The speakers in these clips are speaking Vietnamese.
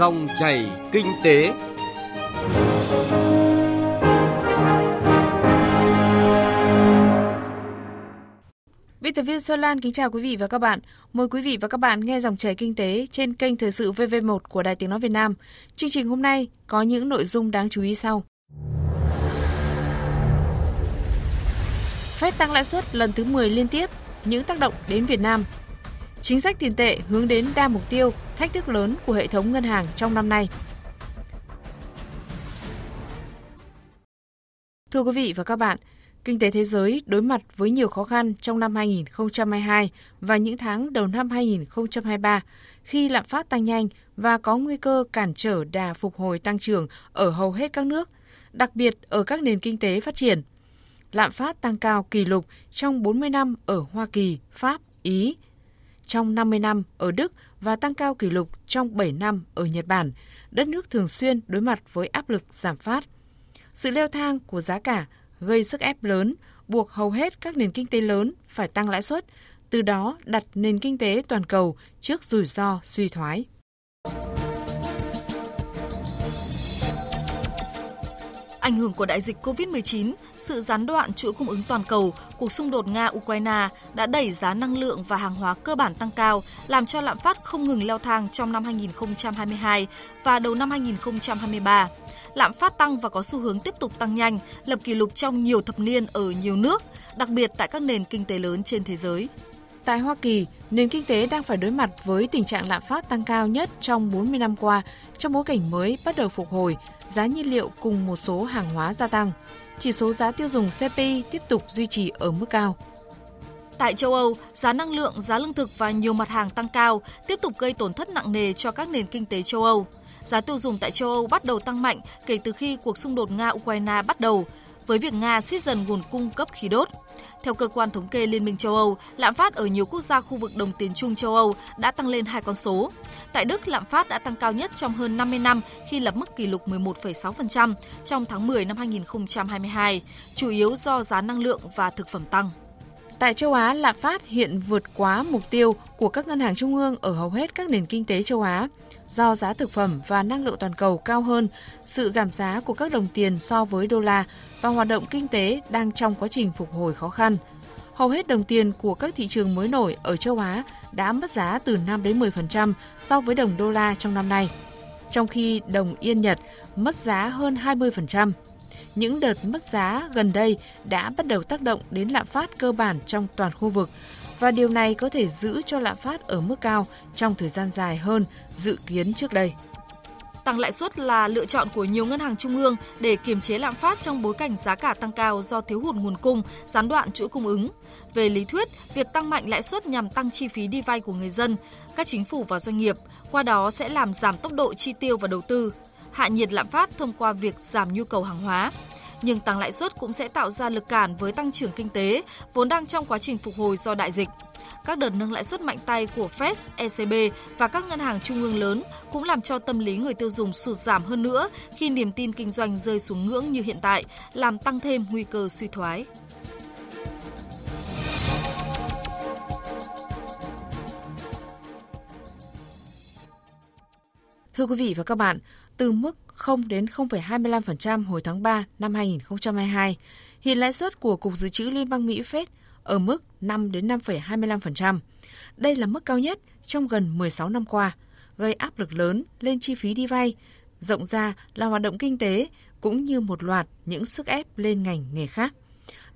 Dòng chảy kinh tế. Biên tập viên Xuân Lan kính chào quý vị và các bạn. Mời quý vị và các bạn nghe dòng chảy kinh tế trên kênh Thời sự VV1 của Đài Tiếng Nói Việt Nam. Chương trình hôm nay có những nội dung đáng chú ý sau. Phép tăng lãi suất lần thứ 10 liên tiếp, những tác động đến Việt Nam. Chính sách tiền tệ hướng đến đa mục tiêu, thách thức lớn của hệ thống ngân hàng trong năm nay. Thưa quý vị và các bạn, kinh tế thế giới đối mặt với nhiều khó khăn trong năm 2022 và những tháng đầu năm 2023 khi lạm phát tăng nhanh và có nguy cơ cản trở đà phục hồi tăng trưởng ở hầu hết các nước, đặc biệt ở các nền kinh tế phát triển. Lạm phát tăng cao kỷ lục trong 40 năm ở Hoa Kỳ, Pháp, Ý, trong 50 năm ở Đức và tăng cao kỷ lục trong 7 năm ở Nhật Bản, đất nước thường xuyên đối mặt với áp lực giảm phát. Sự leo thang của giá cả gây sức ép lớn, buộc hầu hết các nền kinh tế lớn phải tăng lãi suất, từ đó đặt nền kinh tế toàn cầu trước rủi ro suy thoái. Ảnh hưởng của đại dịch COVID-19, sự gián đoạn chuỗi cung ứng toàn cầu, cuộc xung đột Nga-Ukraine đã đẩy giá năng lượng và hàng hóa cơ bản tăng cao, làm cho lạm phát không ngừng leo thang trong năm 2022 và đầu năm 2023 lạm phát tăng và có xu hướng tiếp tục tăng nhanh, lập kỷ lục trong nhiều thập niên ở nhiều nước, đặc biệt tại các nền kinh tế lớn trên thế giới. Tại Hoa Kỳ, nền kinh tế đang phải đối mặt với tình trạng lạm phát tăng cao nhất trong 40 năm qua trong bối cảnh mới bắt đầu phục hồi, giá nhiên liệu cùng một số hàng hóa gia tăng. Chỉ số giá tiêu dùng CPI tiếp tục duy trì ở mức cao. Tại châu Âu, giá năng lượng, giá lương thực và nhiều mặt hàng tăng cao, tiếp tục gây tổn thất nặng nề cho các nền kinh tế châu Âu. Giá tiêu dùng tại châu Âu bắt đầu tăng mạnh kể từ khi cuộc xung đột Nga-Ukraine bắt đầu, với việc Nga siết dần nguồn cung cấp khí đốt. Theo cơ quan thống kê Liên minh châu Âu, lạm phát ở nhiều quốc gia khu vực đồng tiền chung châu Âu đã tăng lên hai con số. Tại Đức, lạm phát đã tăng cao nhất trong hơn 50 năm khi lập mức kỷ lục 11,6% trong tháng 10 năm 2022, chủ yếu do giá năng lượng và thực phẩm tăng. Tại châu Á, lạm phát hiện vượt quá mục tiêu của các ngân hàng trung ương ở hầu hết các nền kinh tế châu Á do giá thực phẩm và năng lượng toàn cầu cao hơn, sự giảm giá của các đồng tiền so với đô la và hoạt động kinh tế đang trong quá trình phục hồi khó khăn. Hầu hết đồng tiền của các thị trường mới nổi ở châu Á đã mất giá từ 5 đến 10% so với đồng đô la trong năm nay, trong khi đồng yên Nhật mất giá hơn 20%. Những đợt mất giá gần đây đã bắt đầu tác động đến lạm phát cơ bản trong toàn khu vực và điều này có thể giữ cho lạm phát ở mức cao trong thời gian dài hơn dự kiến trước đây. Tăng lãi suất là lựa chọn của nhiều ngân hàng trung ương để kiềm chế lạm phát trong bối cảnh giá cả tăng cao do thiếu hụt nguồn cung, gián đoạn chuỗi cung ứng. Về lý thuyết, việc tăng mạnh lãi suất nhằm tăng chi phí đi vay của người dân, các chính phủ và doanh nghiệp, qua đó sẽ làm giảm tốc độ chi tiêu và đầu tư, hạ nhiệt lạm phát thông qua việc giảm nhu cầu hàng hóa nhưng tăng lãi suất cũng sẽ tạo ra lực cản với tăng trưởng kinh tế vốn đang trong quá trình phục hồi do đại dịch. Các đợt nâng lãi suất mạnh tay của Fed, ECB và các ngân hàng trung ương lớn cũng làm cho tâm lý người tiêu dùng sụt giảm hơn nữa khi niềm tin kinh doanh rơi xuống ngưỡng như hiện tại, làm tăng thêm nguy cơ suy thoái. Thưa quý vị và các bạn, từ mức 0 đến 0,25% hồi tháng 3 năm 2022. Hiện lãi suất của Cục Dự trữ Liên bang Mỹ Fed ở mức 5 đến 5,25%. Đây là mức cao nhất trong gần 16 năm qua, gây áp lực lớn lên chi phí đi vay, rộng ra là hoạt động kinh tế cũng như một loạt những sức ép lên ngành nghề khác.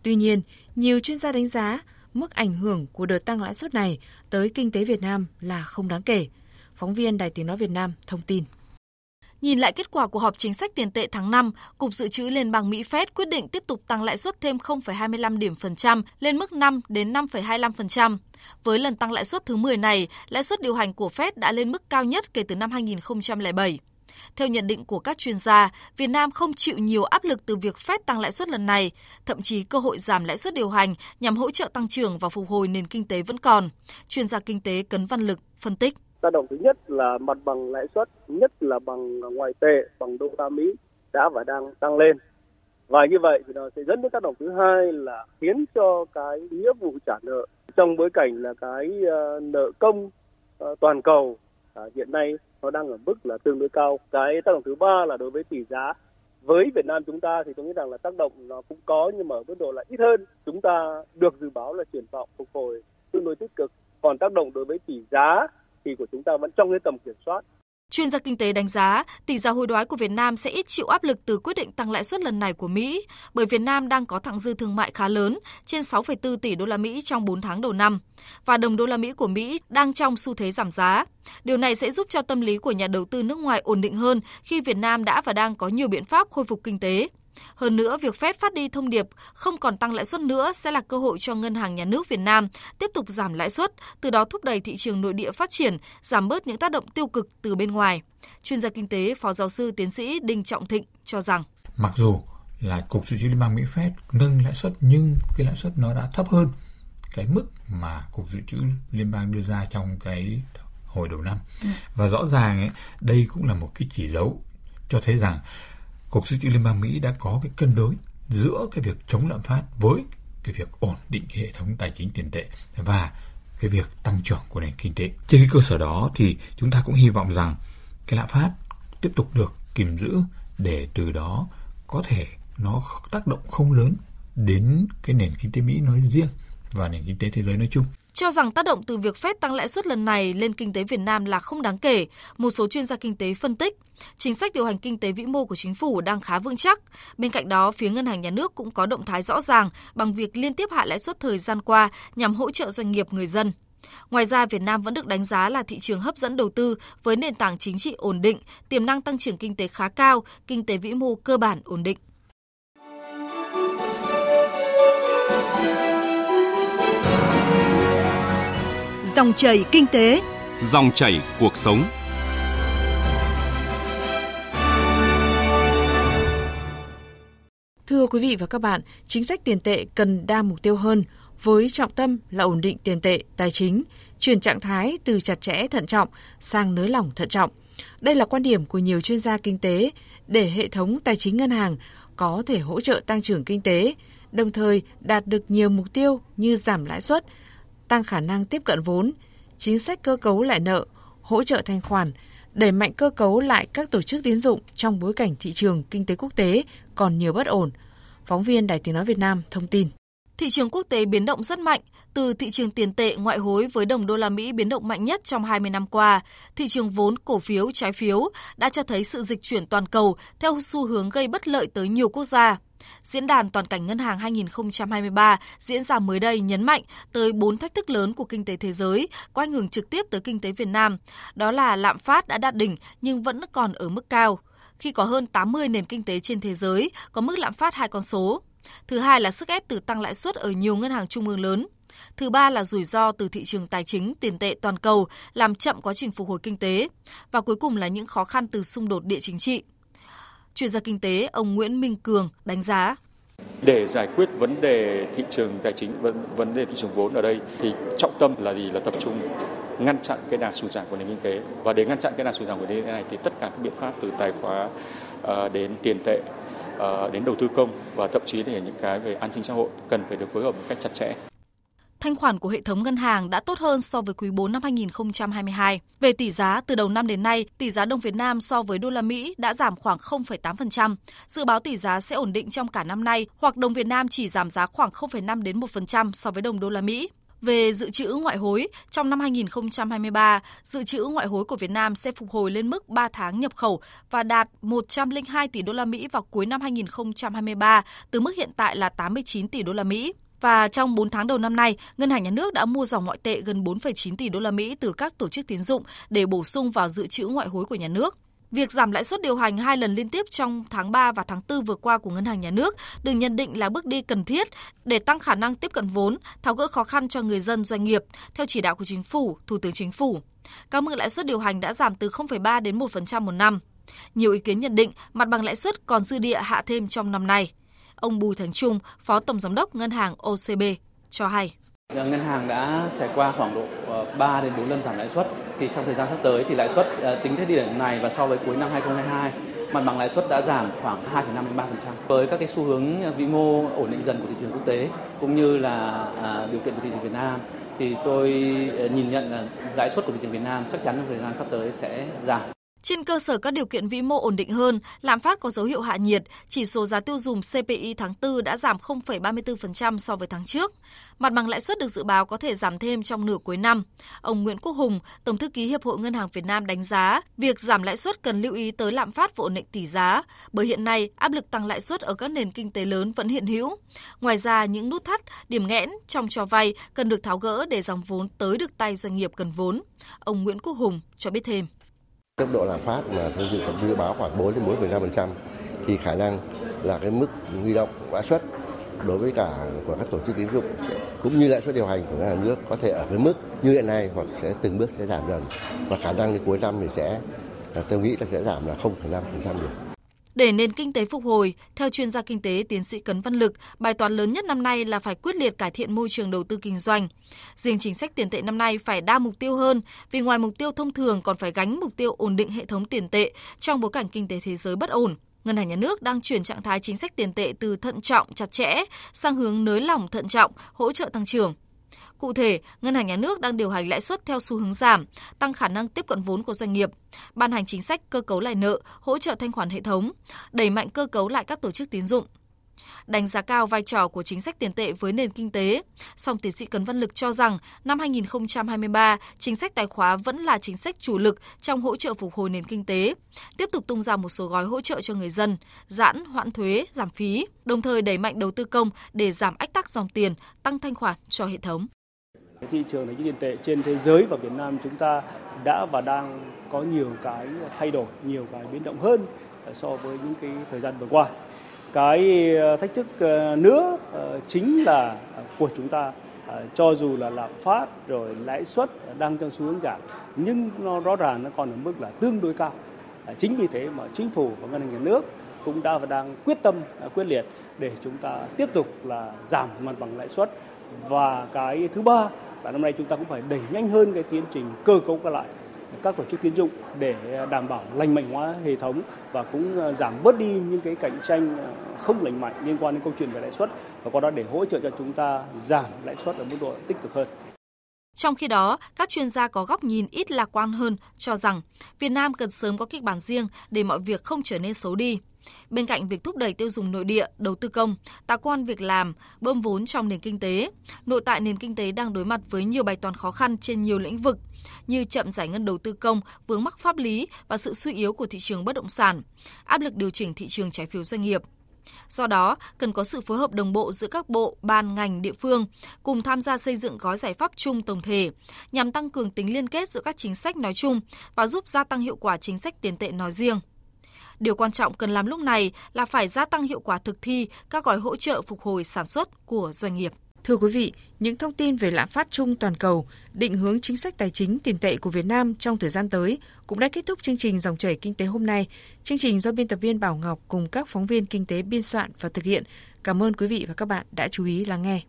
Tuy nhiên, nhiều chuyên gia đánh giá mức ảnh hưởng của đợt tăng lãi suất này tới kinh tế Việt Nam là không đáng kể. Phóng viên Đài Tiếng Nói Việt Nam thông tin. Nhìn lại kết quả của họp chính sách tiền tệ tháng 5, Cục Dự trữ Liên bang Mỹ Fed quyết định tiếp tục tăng lãi suất thêm 0,25 điểm phần trăm lên mức 5 đến 5,25%. Với lần tăng lãi suất thứ 10 này, lãi suất điều hành của Fed đã lên mức cao nhất kể từ năm 2007. Theo nhận định của các chuyên gia, Việt Nam không chịu nhiều áp lực từ việc Fed tăng lãi suất lần này, thậm chí cơ hội giảm lãi suất điều hành nhằm hỗ trợ tăng trưởng và phục hồi nền kinh tế vẫn còn. Chuyên gia kinh tế Cấn Văn Lực phân tích tác động thứ nhất là mặt bằng lãi suất, nhất là bằng ngoại tệ, bằng đô la mỹ đã và đang tăng lên và như vậy thì nó sẽ dẫn đến tác động thứ hai là khiến cho cái nghĩa vụ trả nợ trong bối cảnh là cái ờ, nợ công ờ, toàn cầu à, hiện nay nó đang ở mức là tương đối cao. Cái tác động thứ ba là đối với tỷ giá. Với Việt Nam chúng ta thì tôi nghĩ rằng là tác động nó cũng có nhưng mà ở mức độ là ít hơn. Chúng ta được dự báo là triển vọng phục hồi tương đối tích cực. Còn tác động đối với tỷ giá thì của chúng ta vẫn trong cái tầm kiểm soát. Chuyên gia kinh tế đánh giá, tỷ giá hối đoái của Việt Nam sẽ ít chịu áp lực từ quyết định tăng lãi suất lần này của Mỹ, bởi Việt Nam đang có thặng dư thương mại khá lớn, trên 6,4 tỷ đô la Mỹ trong 4 tháng đầu năm, và đồng đô la Mỹ của Mỹ đang trong xu thế giảm giá. Điều này sẽ giúp cho tâm lý của nhà đầu tư nước ngoài ổn định hơn khi Việt Nam đã và đang có nhiều biện pháp khôi phục kinh tế. Hơn nữa, việc Fed phát đi thông điệp không còn tăng lãi suất nữa sẽ là cơ hội cho Ngân hàng Nhà nước Việt Nam tiếp tục giảm lãi suất, từ đó thúc đẩy thị trường nội địa phát triển, giảm bớt những tác động tiêu cực từ bên ngoài. Chuyên gia kinh tế, Phó giáo sư tiến sĩ Đinh Trọng Thịnh cho rằng Mặc dù là Cục Dự trữ Liên bang Mỹ Fed nâng lãi suất nhưng cái lãi suất nó đã thấp hơn cái mức mà Cục Dự trữ Liên bang đưa ra trong cái hồi đầu năm. Ừ. Và rõ ràng ấy, đây cũng là một cái chỉ dấu cho thấy rằng Cục Dự trữ Liên bang Mỹ đã có cái cân đối giữa cái việc chống lạm phát với cái việc ổn định cái hệ thống tài chính tiền tệ và cái việc tăng trưởng của nền kinh tế. Trên cái cơ sở đó thì chúng ta cũng hy vọng rằng cái lạm phát tiếp tục được kìm giữ để từ đó có thể nó tác động không lớn đến cái nền kinh tế Mỹ nói riêng và nền kinh tế thế giới nói chung cho rằng tác động từ việc Fed tăng lãi suất lần này lên kinh tế Việt Nam là không đáng kể. Một số chuyên gia kinh tế phân tích, chính sách điều hành kinh tế vĩ mô của chính phủ đang khá vững chắc. Bên cạnh đó, phía ngân hàng nhà nước cũng có động thái rõ ràng bằng việc liên tiếp hạ lãi suất thời gian qua nhằm hỗ trợ doanh nghiệp người dân. Ngoài ra, Việt Nam vẫn được đánh giá là thị trường hấp dẫn đầu tư với nền tảng chính trị ổn định, tiềm năng tăng trưởng kinh tế khá cao, kinh tế vĩ mô cơ bản ổn định. Dòng chảy kinh tế, dòng chảy cuộc sống. Thưa quý vị và các bạn, chính sách tiền tệ cần đa mục tiêu hơn với trọng tâm là ổn định tiền tệ, tài chính, chuyển trạng thái từ chặt chẽ thận trọng sang nới lỏng thận trọng. Đây là quan điểm của nhiều chuyên gia kinh tế để hệ thống tài chính ngân hàng có thể hỗ trợ tăng trưởng kinh tế, đồng thời đạt được nhiều mục tiêu như giảm lãi suất, tăng khả năng tiếp cận vốn, chính sách cơ cấu lại nợ, hỗ trợ thanh khoản, đẩy mạnh cơ cấu lại các tổ chức tiến dụng trong bối cảnh thị trường kinh tế quốc tế còn nhiều bất ổn. Phóng viên Đài Tiếng Nói Việt Nam thông tin. Thị trường quốc tế biến động rất mạnh, từ thị trường tiền tệ ngoại hối với đồng đô la Mỹ biến động mạnh nhất trong 20 năm qua, thị trường vốn, cổ phiếu, trái phiếu đã cho thấy sự dịch chuyển toàn cầu theo xu hướng gây bất lợi tới nhiều quốc gia. Diễn đàn Toàn cảnh Ngân hàng 2023 diễn ra mới đây nhấn mạnh tới bốn thách thức lớn của kinh tế thế giới có ảnh hưởng trực tiếp tới kinh tế Việt Nam. Đó là lạm phát đã đạt đỉnh nhưng vẫn còn ở mức cao, khi có hơn 80 nền kinh tế trên thế giới có mức lạm phát hai con số. Thứ hai là sức ép từ tăng lãi suất ở nhiều ngân hàng trung ương lớn. Thứ ba là rủi ro từ thị trường tài chính, tiền tệ toàn cầu làm chậm quá trình phục hồi kinh tế. Và cuối cùng là những khó khăn từ xung đột địa chính trị. Chuyên gia kinh tế ông Nguyễn Minh Cường đánh giá để giải quyết vấn đề thị trường tài chính vấn đề thị trường vốn ở đây thì trọng tâm là gì là tập trung ngăn chặn cái đà sụt giảm của nền kinh tế và để ngăn chặn cái đà sụt giảm của nền kinh tế này thì tất cả các biện pháp từ tài khóa ờ, đến tiền tệ Ờ, đến đầu tư công và thậm chí là những cái về an sinh xã hội cần phải được phối hợp một cách chặt chẽ thanh khoản của hệ thống ngân hàng đã tốt hơn so với quý 4 năm 2022. Về tỷ giá, từ đầu năm đến nay, tỷ giá đồng Việt Nam so với đô la Mỹ đã giảm khoảng 0,8%. Dự báo tỷ giá sẽ ổn định trong cả năm nay hoặc đồng Việt Nam chỉ giảm giá khoảng 0,5 đến 1% so với đồng đô la Mỹ. Về dự trữ ngoại hối, trong năm 2023, dự trữ ngoại hối của Việt Nam sẽ phục hồi lên mức 3 tháng nhập khẩu và đạt 102 tỷ đô la Mỹ vào cuối năm 2023 từ mức hiện tại là 89 tỷ đô la Mỹ. Và trong 4 tháng đầu năm nay, Ngân hàng Nhà nước đã mua dòng ngoại tệ gần 4,9 tỷ đô la Mỹ từ các tổ chức tín dụng để bổ sung vào dự trữ ngoại hối của nhà nước. Việc giảm lãi suất điều hành hai lần liên tiếp trong tháng 3 và tháng 4 vừa qua của Ngân hàng Nhà nước được nhận định là bước đi cần thiết để tăng khả năng tiếp cận vốn, tháo gỡ khó khăn cho người dân doanh nghiệp, theo chỉ đạo của Chính phủ, Thủ tướng Chính phủ. Các mức lãi suất điều hành đã giảm từ 0,3 đến 1% một năm. Nhiều ý kiến nhận định mặt bằng lãi suất còn dư địa hạ thêm trong năm nay. Ông Bùi Thành Trung, Phó Tổng Giám đốc Ngân hàng OCB cho hay. Dạ, ngân hàng đã trải qua khoảng độ ờ, 3 đến 4 lần giảm lãi suất thì trong thời gian sắp tới thì lãi suất ờ, tính đến điểm này và so với cuối năm 2022 mặt bằng lãi suất đã giảm khoảng 2,5 đến 3%. Với các cái xu hướng ờ, vĩ mô ổn định dần của thị trường quốc tế cũng như là à, điều kiện của thị trường Việt Nam thì tôi nhìn nhận là lãi suất của thị trường Việt Nam chắc chắn trong thời gian sắp tới sẽ giảm. Trên cơ sở các điều kiện vĩ mô ổn định hơn, lạm phát có dấu hiệu hạ nhiệt, chỉ số giá tiêu dùng CPI tháng 4 đã giảm 0,34% so với tháng trước. Mặt bằng lãi suất được dự báo có thể giảm thêm trong nửa cuối năm. Ông Nguyễn Quốc Hùng, Tổng thư ký Hiệp hội Ngân hàng Việt Nam đánh giá, việc giảm lãi suất cần lưu ý tới lạm phát và ổn định tỷ giá, bởi hiện nay áp lực tăng lãi suất ở các nền kinh tế lớn vẫn hiện hữu. Ngoài ra, những nút thắt, điểm nghẽn trong cho vay cần được tháo gỡ để dòng vốn tới được tay doanh nghiệp cần vốn. Ông Nguyễn Quốc Hùng cho biết thêm. Tốc độ lạm phát mà thông dự dự báo khoảng 4 đến 4,5% thì khả năng là cái mức huy động lãi suất đối với cả của các tổ chức tín dụng cũng như lãi suất điều hành của ngân hàng nước có thể ở cái mức như hiện nay hoặc sẽ từng bước sẽ giảm dần và khả năng đến cuối năm thì sẽ tôi nghĩ là sẽ giảm là 0,5% được. Để nền kinh tế phục hồi, theo chuyên gia kinh tế tiến sĩ Cấn Văn Lực, bài toán lớn nhất năm nay là phải quyết liệt cải thiện môi trường đầu tư kinh doanh. Riêng chính sách tiền tệ năm nay phải đa mục tiêu hơn, vì ngoài mục tiêu thông thường còn phải gánh mục tiêu ổn định hệ thống tiền tệ trong bối cảnh kinh tế thế giới bất ổn. Ngân hàng nhà nước đang chuyển trạng thái chính sách tiền tệ từ thận trọng chặt chẽ sang hướng nới lỏng thận trọng, hỗ trợ tăng trưởng. Cụ thể, Ngân hàng Nhà nước đang điều hành lãi suất theo xu hướng giảm, tăng khả năng tiếp cận vốn của doanh nghiệp, ban hành chính sách cơ cấu lại nợ, hỗ trợ thanh khoản hệ thống, đẩy mạnh cơ cấu lại các tổ chức tín dụng đánh giá cao vai trò của chính sách tiền tệ với nền kinh tế. Song tiến sĩ Cấn Văn Lực cho rằng năm 2023, chính sách tài khóa vẫn là chính sách chủ lực trong hỗ trợ phục hồi nền kinh tế, tiếp tục tung ra một số gói hỗ trợ cho người dân, giãn hoãn thuế, giảm phí, đồng thời đẩy mạnh đầu tư công để giảm ách tắc dòng tiền, tăng thanh khoản cho hệ thống. Thị trường tài chính tiền tệ trên thế giới và Việt Nam chúng ta đã và đang có nhiều cái thay đổi, nhiều cái biến động hơn ờ, so với những cái thời gian vừa qua. Cái ờ, thách thức ờ, nữa chính là của chúng ta cho dù là lạm phát rồi lãi suất đang trong xu hướng giảm nhưng nó rõ ràng nó còn ở mức là tương đối cao. Chính vì thế mà chính phủ và ngân hàng nhà nước cũng đã và đang quyết tâm quyết liệt để chúng ta tiếp tục là giảm mặt bằng lãi suất và cái thứ ba và năm nay chúng ta cũng phải đẩy nhanh hơn cái tiến trình cơ cấu lại các tổ chức tín dụng để đảm bảo lành mạnh hóa hệ thống và cũng ờ, giảm bớt đi những cái cạnh tranh ờ, không lành mạnh liên quan đến câu chuyện về lãi suất và qua đó để hỗ trợ cho chúng ta giảm lãi suất ở mức độ tích cực hơn. Trong khi đó, các chuyên gia có góc nhìn ít lạc quan hơn cho rằng Việt Nam cần sớm có kịch bản riêng để mọi việc không trở nên xấu đi. Bên cạnh việc thúc đẩy tiêu dùng nội địa, đầu tư công, tạo quan việc làm, bơm vốn trong nền kinh tế, nội tại nền kinh tế đang đối mặt với nhiều bài toán khó khăn trên nhiều lĩnh vực như chậm giải ngân đầu tư công, vướng mắc pháp lý và sự suy yếu của thị trường bất động sản, áp lực điều chỉnh thị trường trái phiếu doanh nghiệp. Do đó, cần có sự phối hợp đồng bộ giữa các bộ, ban, ngành, địa phương cùng tham gia xây dựng gói giải pháp chung tổng thể nhằm tăng cường tính liên kết giữa các chính sách nói chung và giúp gia tăng hiệu quả chính sách tiền tệ nói riêng. Điều quan trọng cần làm lúc này là phải gia tăng hiệu quả thực thi các gói hỗ trợ phục hồi sản xuất của doanh nghiệp. Thưa quý vị, những thông tin về lạm phát chung toàn cầu, định hướng chính sách tài chính tiền tệ của Việt Nam trong thời gian tới cũng đã kết thúc chương trình dòng chảy kinh tế hôm nay. Chương trình do biên tập viên Bảo Ngọc cùng các phóng viên kinh tế biên soạn và thực hiện. Cảm ơn quý vị và các bạn đã chú ý lắng nghe.